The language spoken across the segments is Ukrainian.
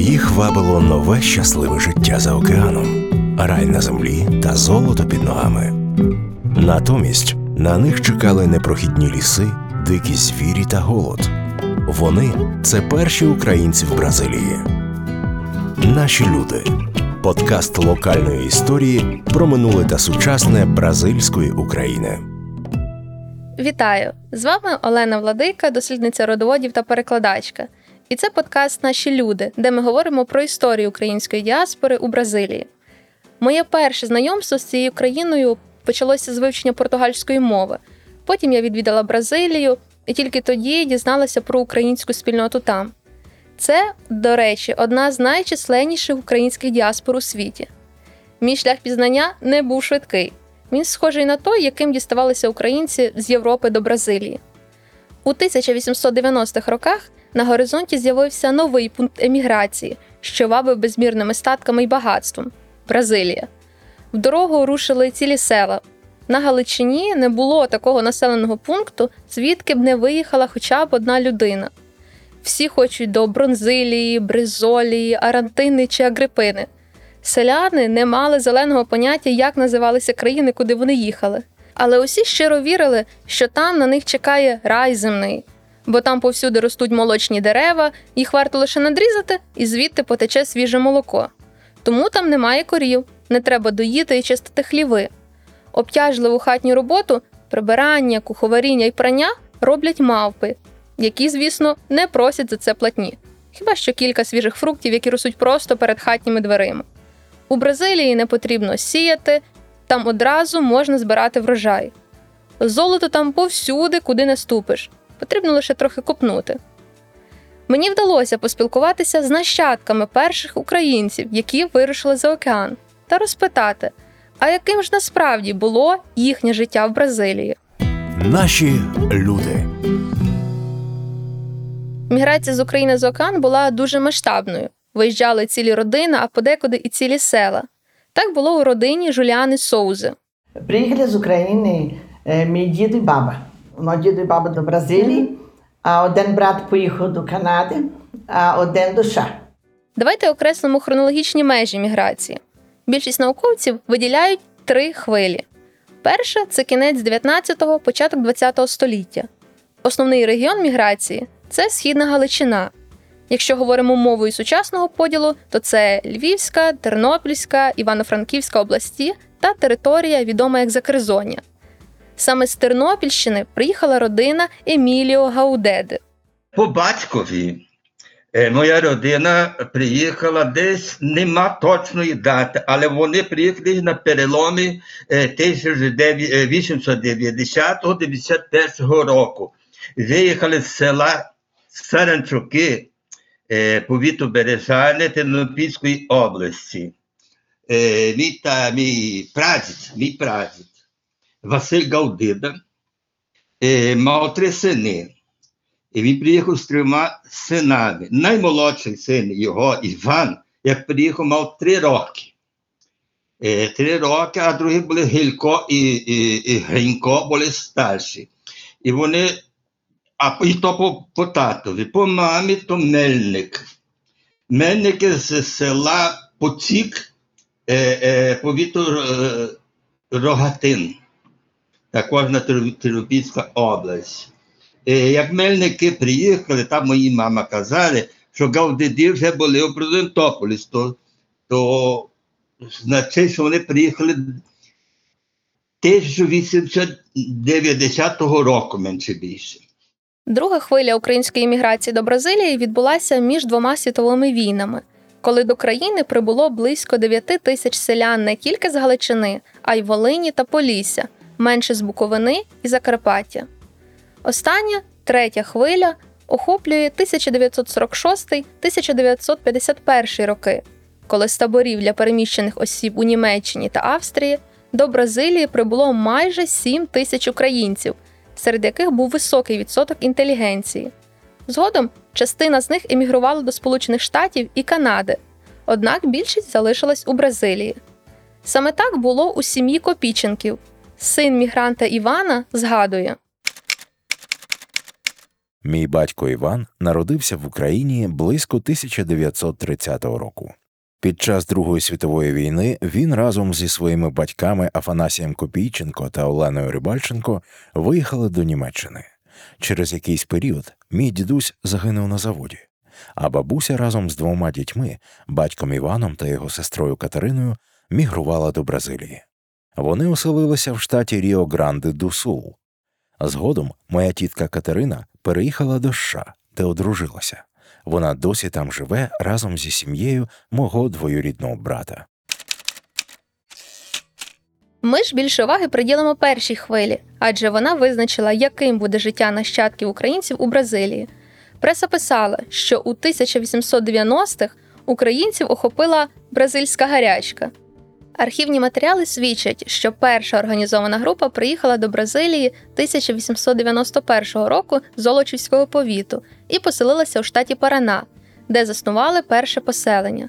Їх вабило нове щасливе життя за океаном, рай на землі та золото під ногами. Натомість на них чекали непрохідні ліси, дикі звірі та голод. Вони це перші українці в Бразилії. Наші люди. Подкаст локальної історії про минуле та сучасне бразильської України. Вітаю! З вами Олена Владика, дослідниця родоводів та перекладачка. І це подкаст Наші люди, де ми говоримо про історію української діаспори у Бразилії. Моє перше знайомство з цією країною почалося з вивчення португальської мови. Потім я відвідала Бразилію і тільки тоді дізналася про українську спільноту там. Це, до речі, одна з найчисленніших українських діаспор у світі. Мій шлях пізнання не був швидкий. Він схожий на той, яким діставалися українці з Європи до Бразилії. У 1890-х роках на горизонті з'явився новий пункт еміграції, що вабив безмірними статками і багатством Бразилія. В дорогу рушили цілі села. На Галичині не було такого населеного пункту, звідки б не виїхала хоча б одна людина. Всі хочуть до Бронзилії, Бризолії, Арантини чи Агрипини. Селяни не мали зеленого поняття, як називалися країни, куди вони їхали. Але усі щиро вірили, що там на них чекає рай земний, бо там повсюди ростуть молочні дерева, їх варто лише надрізати, і звідти потече свіже молоко. Тому там немає корів, не треба доїти і чистити хліви. Обтяжливу хатню роботу, прибирання, куховаріння і прання роблять мавпи, які, звісно, не просять за це платні. Хіба що кілька свіжих фруктів, які ростуть просто перед хатніми дверима. У Бразилії не потрібно сіяти, там одразу можна збирати врожай. Золото там повсюди, куди не ступиш, потрібно лише трохи копнути. Мені вдалося поспілкуватися з нащадками перших українців, які вирушили за океан, та розпитати, а яким ж насправді було їхнє життя в Бразилії. Наші люди. Міграція з України за океан була дуже масштабною. Виїжджали цілі родини, а подекуди і цілі села. Так було у родині Жуліани Соузи. Приїхали з України е, мій дід і баба. Мій дід і баба до Бразилії, а один брат поїхав до Канади, а один до США. Давайте окреслимо хронологічні межі міграції. Більшість науковців виділяють три хвилі. Перша це кінець 19-го, початок 20-го століття. Основний регіон міграції це Східна Галичина. Якщо говоримо мовою сучасного поділу, то це Львівська, Тернопільська, Івано-Франківська області та територія, відома як Закризоння. Саме з Тернопільщини приїхала родина Еміліо Гаудеди. По батькові е, моя родина приїхала десь, нема точної дати, але вони приїхали на переломі е, 1890-91 року. Виїхали з села Саранчуки, е, повіту Бережани Тернопільської області. Мій, та, мій прадід, мій прадід Василь Гаудида е, мав три сини. І він приїхав з трьома синами. Наймолодший син його, Іван, як приїхав, мав три роки. Е, три роки, а другі були Гілько і, і, і Гринько були старші. І вони, а і то по, по татові, по мамі то мельник. Мельники з села Потік, е, е, повіту е, Рогатин, також на Тернопільська область. Е, як мельники приїхали, там мої мама казали, що Гаудиді вже були у Продентополі, то, то значить, що вони приїхали 1890 року, менше більше. Друга хвиля української імміграції до Бразилії відбулася між двома світовими війнами, коли до країни прибуло близько 9 тисяч селян не тільки з Галичини, а й Волині та Полісся, менше з Буковини і Закарпаття. Остання, третя хвиля, охоплює 1946-1951 роки, коли з таборів для переміщених осіб у Німеччині та Австрії до Бразилії прибуло майже 7 тисяч українців, серед яких був високий відсоток інтелігенції. Згодом частина з них емігрувала до Сполучених Штатів і Канади, однак більшість залишилась у Бразилії. Саме так було у сім'ї Копіченків. Син мігранта Івана згадує. Мій батько Іван народився в Україні близько 1930 року. Під час Другої світової війни він разом зі своїми батьками Афанасієм Копійченко та Оленою Рибальченко виїхали до Німеччини. Через якийсь період мій дідусь загинув на заводі, а бабуся разом з двома дітьми, батьком Іваном та його сестрою Катериною, мігрувала до Бразилії. Вони оселилися в штаті Ріо Гранде ду Сул. Згодом моя тітка Катерина переїхала до США, де одружилася. Вона досі там живе разом зі сім'єю мого двоюрідного брата. Ми ж більше уваги приділимо першій хвилі, адже вона визначила, яким буде життя нащадків українців у Бразилії. Преса писала, що у 1890-х українців охопила бразильська гарячка. Архівні матеріали свідчать, що перша організована група приїхала до Бразилії 1891 року з Золочівського повіту і поселилася у штаті Парана, де заснували перше поселення.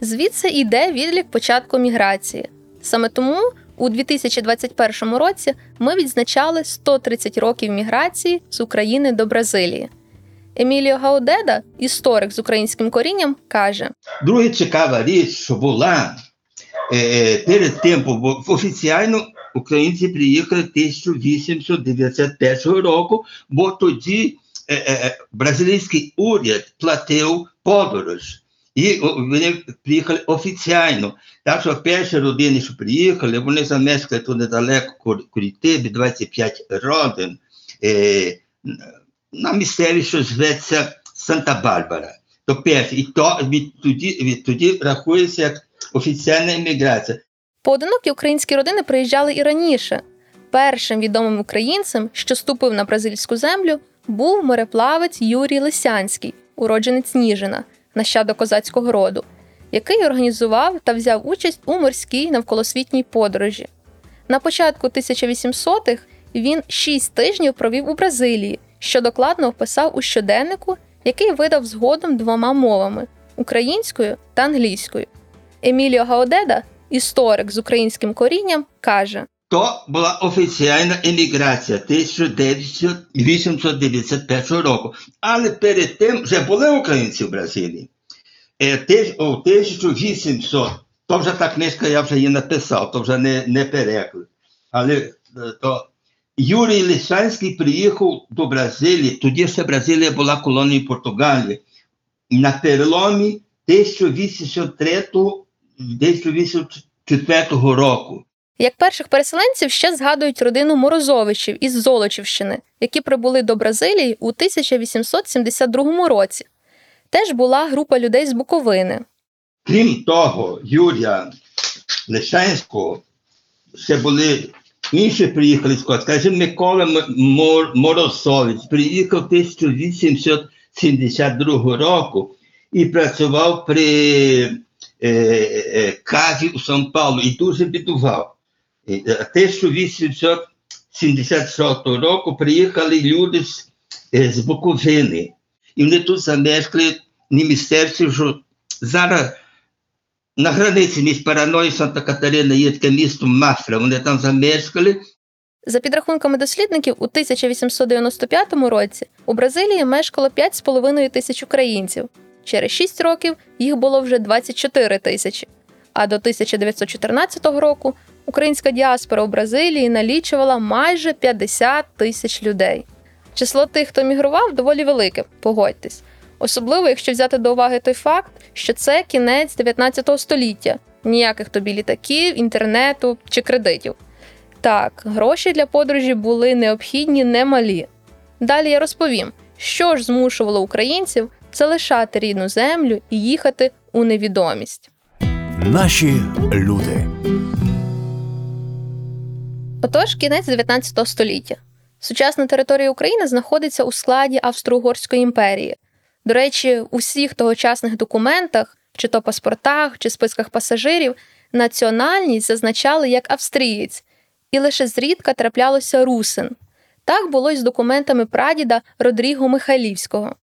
Звідси йде відлік початку міграції. Саме тому у 2021 році ми відзначали 130 років міграції з України до Бразилії. Еміліо Гаудеда, історик з українським корінням, каже: Друга цікава річ, що була е, перед тим, бо офіційно українці приїхали 1891 року, бо тоді е, е, бразилійський уряд платив подорож. І о, вони приїхали офіційно. Так що перші родини, що приїхали, вони замешкали тут недалеко Кур- Курітиби, 25 родин, е, на місцеві, що зветься Санта-Барбара. То перше, і то від тоді, від тоді рахується як офіційна імміграція. Поодинокі українські родини приїжджали і раніше. Першим відомим українцем, що ступив на бразильську землю, був мореплавець Юрій Лисянський, уродженець Ніжина, нащадок козацького роду, який організував та взяв участь у морській навколосвітній подорожі. На початку 1800-х він шість тижнів провів у Бразилії, що докладно описав у щоденнику, який видав згодом двома мовами українською та англійською. Еміліо Гаодеда, історик з українським корінням, каже: То була офіційна імміграція 1891 року. Але перед тим вже були українці в Бразилії. Е, У 1800, то вже та книжка я вже її написав, то вже не, не переклад. Але е, то Юрій Лисанський приїхав до Бразилії, тоді ще Бразилія була колонією Португалії. На переломі 1803-1804 року. Як перших переселенців ще згадують родину Морозовичів із Золочівщини, які прибули до Бразилії у 1872 році. Теж була група людей з Буковини. Крім того, Юрія Лишенського, ще були інші приїхали з скажімо, Микола М- Мор- Моросович приїхав 1872 року і працював при е, е, каві у Сан Паулу і дуже бідував. Е, 1876 року приїхали люди з, е, з Буковини. І вони тут замешкали на місцевці, що зараз на границі між Параною і Санта Катерина є таке місто Мафра. Вони там замешкали. За підрахунками дослідників, у 1895 році у Бразилії мешкало 5,5 тисяч українців. Через 6 років їх було вже 24 тисячі. А до 1914 року українська діаспора у Бразилії налічувала майже 50 тисяч людей. Число тих, хто мігрував, доволі велике, погодьтесь. Особливо, якщо взяти до уваги той факт, що це кінець 19 століття, ніяких тобі літаків, інтернету чи кредитів. Так, гроші для подорожі були необхідні немалі. Далі я розповім, що ж змушувало українців залишати рідну землю і їхати у невідомість. Наші люди. Отож, кінець 19 століття. Сучасна територія України знаходиться у складі Австро-Угорської імперії. До речі, у всіх тогочасних документах, чи то паспортах, чи списках пасажирів, національність зазначали як австрієць, і лише зрідка траплялося русин. Так було й з документами прадіда Родріго Михайлівського.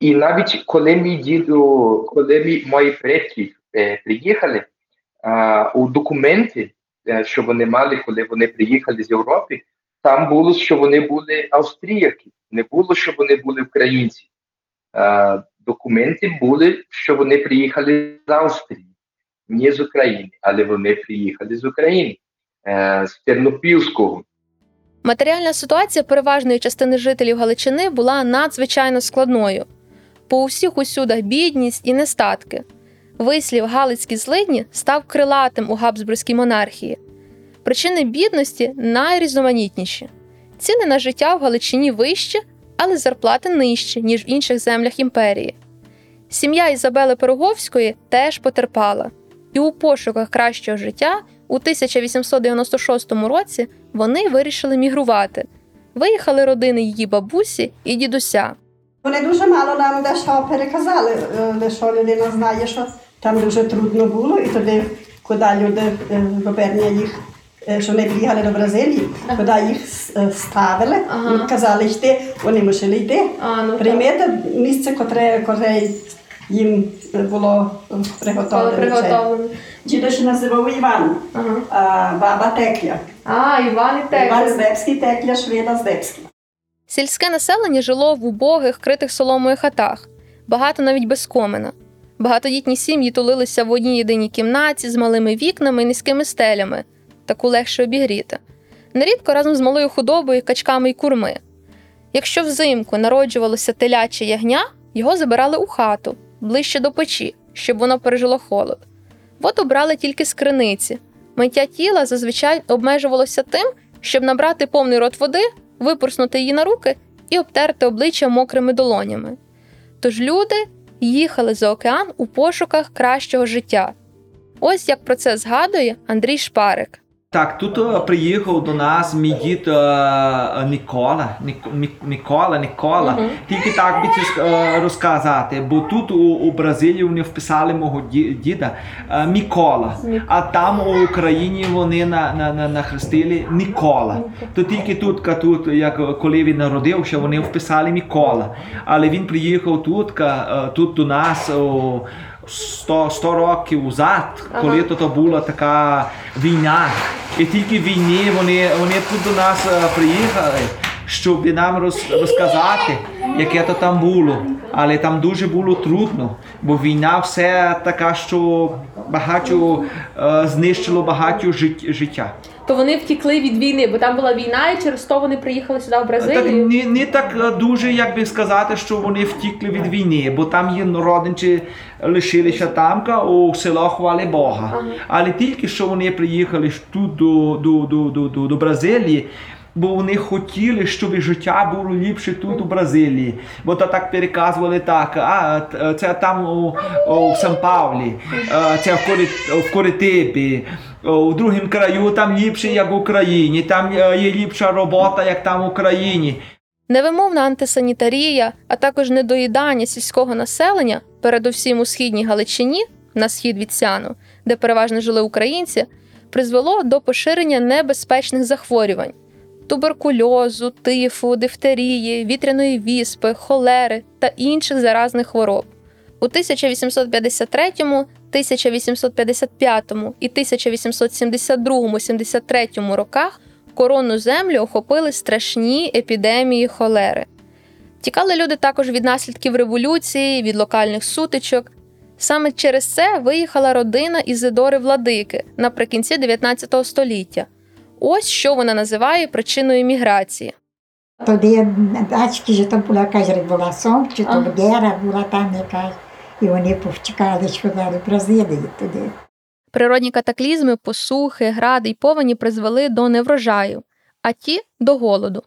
І навіть коли мій діду, коли мій, мої предки е, приїхали, а, у документі, е, що вони мали, коли вони приїхали з Європи, там було, що вони були австріяки, не було, що вони були українці. Е, документи були, що вони приїхали з Австрії, не з України, але вони приїхали з України, е, з Тернопільського. Матеріальна ситуація переважної частини жителів Галичини була надзвичайно складною. По усіх усюдах бідність і нестатки. Вислів Галицькі злидні став крилатим у Габсбурзькій монархії. Причини бідності найрізноманітніші. Ціни на життя в Галичині вищі, але зарплати нижчі, ніж в інших землях імперії. Сім'я Ізабели Пироговської теж потерпала, і у пошуках кращого життя у 1896 році вони вирішили мігрувати. Виїхали родини її бабусі і дідуся. Вони дуже мало нам дещо переказали, лише людина знає, що там дуже трудно було, і туди, куди люди губернія їх, що вони приїхали до Бразилії, куди їх ставили, Ага. казали йти, вони мусили йти. А, ну, Приймете місце, котре, котре їм було е, приготовлене. Дідусь називав Іван, Ага. а баба Текля. А, Іван і Іван Здебський, Текля, Шведа Здебський. Сільське населення жило в убогих, критих соломою хатах, багато навіть без комина. Багатодітні сім'ї тулилися в одній єдиній кімнаті з малими вікнами і низькими стелями, таку легше обігріти. Нерідко разом з малою худобою, качками і курми. Якщо взимку народжувалося теляче ягня, його забирали у хату, ближче до печі, щоб воно пережило холод. Воду брали тільки з криниці. Миття тіла зазвичай обмежувалося тим, щоб набрати повний рот води, випорснути її на руки і обтерти обличчя мокрими долонями. Тож люди їхали за океан у пошуках кращого життя. Ось як про це згадує Андрій Шпарик. Так, тут е, приїхав до нас мій дід е, е, Нікола. Нік- Мік- Нікола. Мгм. Тільки так би це розказати, бо тут у, у Бразилії вони вписали мого ді- діда Мікола. А там у Україні вони на, на, на, нахрестили Нікола. То тільки тут, тут, як коли він народився, вони вписали Мікола. Але він приїхав тут, тут до нас. О, 100, 100 років назад, коли то була така війна. І тільки війні вони, вони тут до нас приїхали, щоб нам роз, розказати, яке то там було. Але там дуже було трудно, бо війна все така, що багато е, знищило багато жит, життя. То вони втікли від війни, бо там була війна, і через то вони приїхали сюди в Так не, не так е, дуже, як би сказати, що вони втікли від війни, бо там є родичі лишилися тамка у село хвали Бога. Але тільки що вони приїхали тут до, до, до, до, до, до Бразилії. Бо вони хотіли, щоб життя було ліпше тут у Бразилії. Бо то так переказували так, а це там у, у Сан Павлі, це в, Корі, в Коритипі, у другому краю там ліпше, як в Україні, там є ліпша робота, як там в Україні. Невимовна антисанітарія, а також недоїдання сільського населення, передусім у східній Галичині, на схід від Сяну, де переважно жили українці, призвело до поширення небезпечних захворювань туберкульозу, тифу, дифтерії, вітряної віспи, холери та інших заразних хвороб. У 1853, 1855 і 1872-73 роках коронну землю охопили страшні епідемії холери. Тікали люди також від наслідків революції, від локальних сутичок. Саме через це виїхала родина Ізидори Владики наприкінці 19 століття. Ось що вона називає причиною міграції. Тоді бачки, що там була якась революція, чи то гера була там якась. І вони повтікали сюди до Бразилії туди. Природні катаклізми, посухи, гради й повені призвели до неврожаю, а ті до голоду.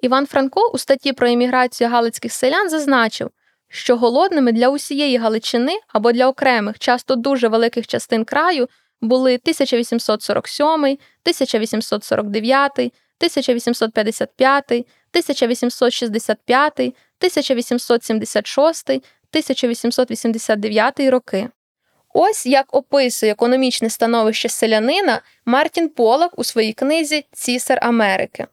Іван Франко у статті про еміграцію галицьких селян зазначив, що голодними для усієї Галичини або для окремих, часто дуже великих частин краю були 1847, 1849, 1855, 1865, 1876, 1889 роки. Ось як описує економічне становище селянина Мартін Полак у своїй книзі Цісар Америки.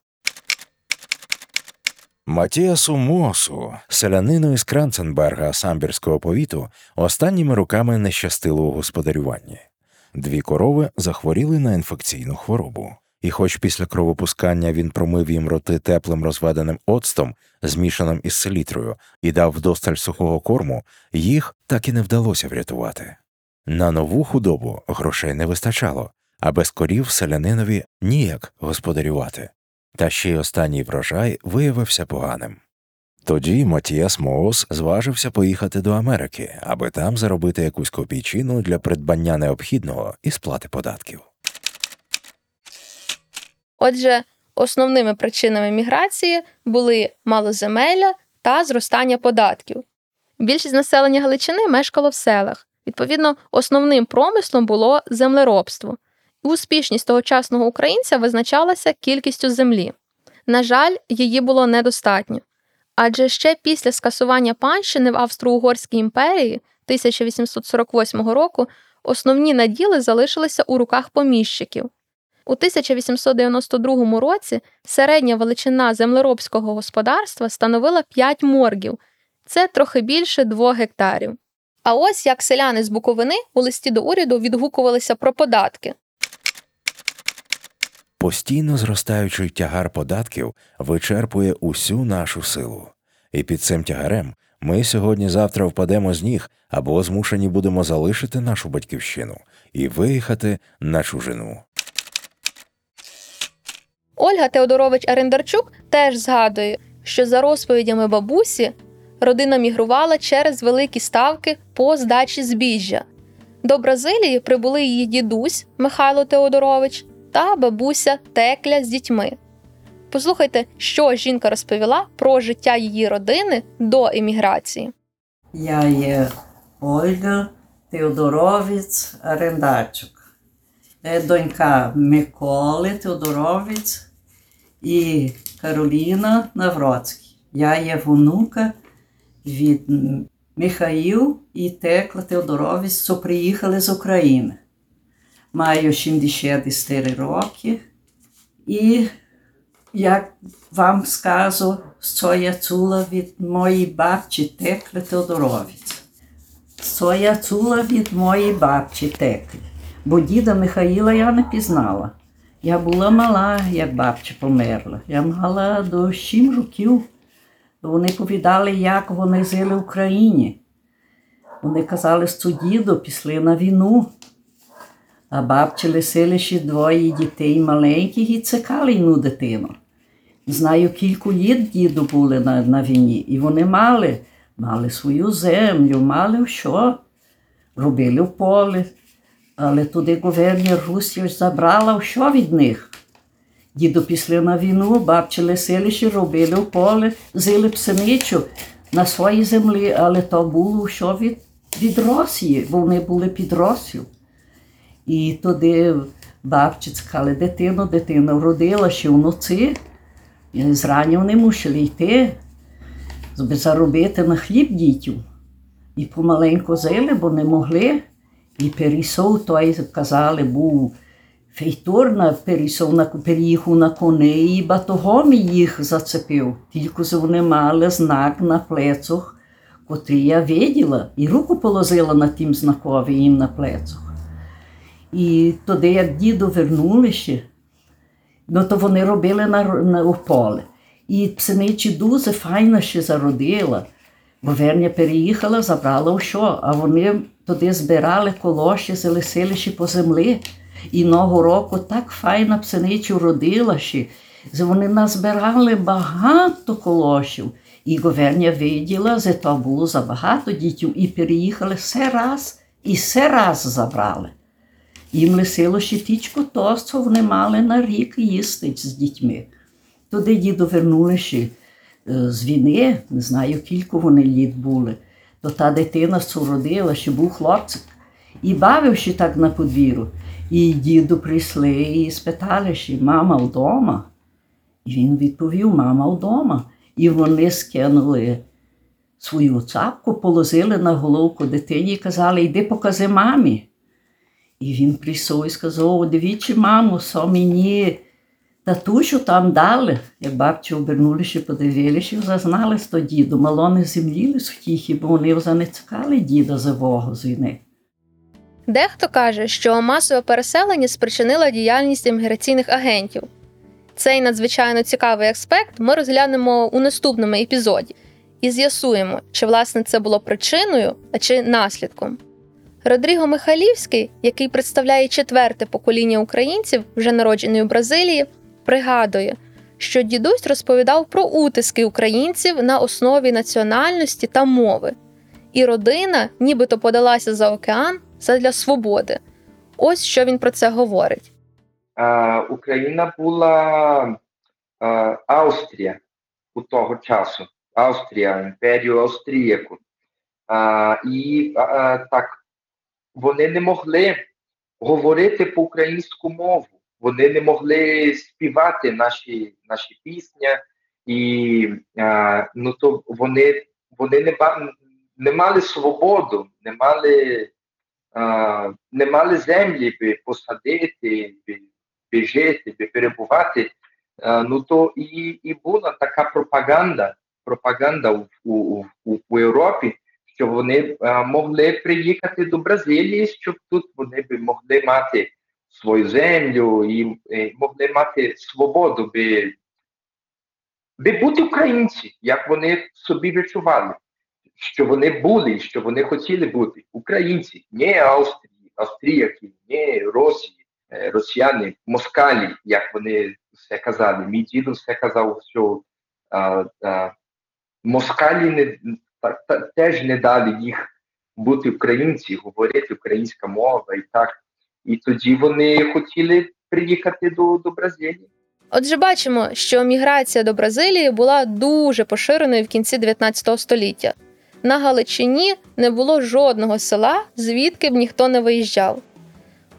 Матіасу Мосу, селянину із Кранценберга самбірського повіту, останніми роками не щастило у господарюванні. Дві корови захворіли на інфекційну хворобу, І хоч після кровопускання він промив їм роти теплим розведеним оцтом, змішаним із селітрою, і дав вдосталь сухого корму, їх так і не вдалося врятувати. На нову худобу грошей не вистачало, а без корів селянинові ніяк господарювати. Та ще й останній врожай виявився поганим. Тоді Матіас Моос зважився поїхати до Америки, аби там заробити якусь копійчину для придбання необхідного і сплати податків. Отже, основними причинами міграції були малоземелля та зростання податків. Більшість населення Галичини мешкало в селах. Відповідно, основним промислом було землеробство. Успішність тогочасного українця визначалася кількістю землі. На жаль, її було недостатньо. Адже ще після скасування панщини в Австро-Угорській імперії 1848 року основні наділи залишилися у руках поміщиків. У 1892 році середня величина землеробського господарства становила 5 моргів, це трохи більше 2 гектарів. А ось як селяни з Буковини у листі до уряду відгукувалися про податки. Постійно зростаючий тягар податків вичерпує усю нашу силу. І під цим тягарем ми сьогодні-завтра впадемо з ніг або змушені будемо залишити нашу батьківщину і виїхати на чужину. Ольга Теодорович Арендарчук теж згадує, що за розповідями бабусі родина мігрувала через великі ставки по здачі збіжжя. До Бразилії прибули її дідусь Михайло Теодорович та бабуся Текля з дітьми. Послухайте, що жінка розповіла про життя її родини до еміграції. Я є Ольга Теодоровець Арендачук, Е, донька Миколи Теодоровець і Кароліна Навроцький. Я є внука від Михаїл і Текла Теодоровець, що приїхали з України. Маю 64 роки. І як вам скажу, що я чула від моєї бабці Текли Теодоровець. Що я чула від моєї бабці Теклі. Бо діда Михаїла я не пізнала. Я була мала, як бабця померла. Я мала до 7 років. Вони повідали, як вони жили в Україні. Вони казали, що діду пішли на війну. А бабці лишили ще двоє дітей маленьких і чекали одну дитину. Знаю, кілька літ діду були на, на війні, і вони мали, мали свою землю, мали що, робили в полі. Але туди губернія Русі забрала що від них. Діду пішли на війну, бабці лишилися, робили в полі, зили пшеничу на своїй землі, але то було що від, від Росії, бо вони були під Росію. І туди бабці чекали дитину, дитина вродила ще вночі. І Зрання вони мусили йти, щоб заробити на хліб дітям. І помаленьку жили, бо не могли. І перейшов той, казали, був фейтор, на, перейшов на, переїхав на коні і батогом їх зацепив. Тільки вони мали знак на плецах, котрий я виділа, і руку положила на тим знакові їм на плецах. І тоді, як діду вернулися, ну то вони робили на, на у поле. І псиничі дуже файно ще зародила. Бо Верня переїхала, забрала у що, а вони туди збирали колоші, залишили ще по землі. І нового року так файна псеничу родила ще. Вони назбирали багато колошів. І Говерня виділа, що то було забагато дітей, і переїхали все раз, і все раз забрали. Їм лишило ще тічко то, вони мали на рік їсти з дітьми. Туди діду вернулися е, з війни, не знаю, кілько вони літ були, то та дитина, що родила, ще був хлопчик, і бавивши так на подвір'ю. І діду прийшли і спитали, що мама вдома. І він відповів, мама вдома. І вони скинули свою цапку, положили на головку дитині і казали, йди покажи мамі. І він прийшов і сказав, дивіться, мамо, що мені татушу там дали. Як бабці обернулися, подивилися, зазнали то діду. Мало не земліли з втіхи, бо вони вже не чекали діда живого з війни. Дехто каже, що масове переселення спричинила діяльність імміграційних агентів. Цей надзвичайно цікавий аспект ми розглянемо у наступному епізоді і з'ясуємо, чи власне це було причиною, а чи наслідком. Родріго Михайлівський, який представляє четверте покоління українців, вже народжений у Бразилії, пригадує, що дідусь розповідав про утиски українців на основі національності та мови, і родина нібито подалася за океан задля свободи. Ось що він про це говорить. А, Україна була а, Австрія у того часу. Австрія, імперію Австріяку. А, і а, так, вони не могли говорити по українську мову. Вони не могли співати наші, наші пісні, і а, ну, то вони, вони не, не мали свободу, не мали, а, не мали землі би посадити, би, би жити, би перебувати. А, ну то і, і була така пропаганда, пропаганда у, у, у, у Європі, що вони а, могли приїхати до Бразилії, щоб тут вони би могли мати свою землю і, е, могли мати свободу, би, би бути українці, як вони собі відчували, що вони були, що вони хотіли бути українці, не Австрії, австріяки, не Росії, е, росіяни, москалі, як вони все казали. Мій дідо все казав, що а, а, москалі не, теж не дали їх бути українці, говорити українська мова і так. І тоді вони хотіли приїхати до, до Бразилії. Отже, бачимо, що міграція до Бразилії була дуже поширеною в кінці 19 століття. На Галичині не було жодного села, звідки б ніхто не виїжджав.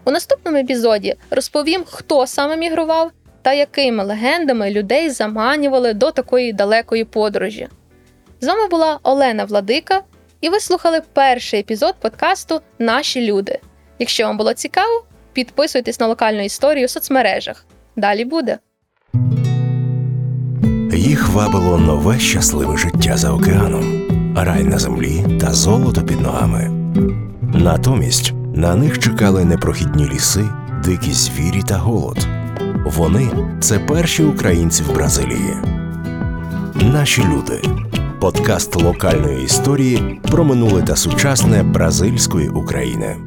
У наступному епізоді розповім, хто саме мігрував та якими легендами людей заманювали до такої далекої подорожі. З вами була Олена Владика, і ви слухали перший епізод подкасту Наші люди. Якщо вам було цікаво, підписуйтесь на локальну історію в соцмережах. Далі буде. Їх вабило нове щасливе життя за океаном, рай на землі та золото під ногами. Натомість на них чекали непрохідні ліси, дикі звірі та голод. Вони це перші українці в Бразилії. Наші люди. Подкаст локальної історії про минуле та сучасне бразильської України.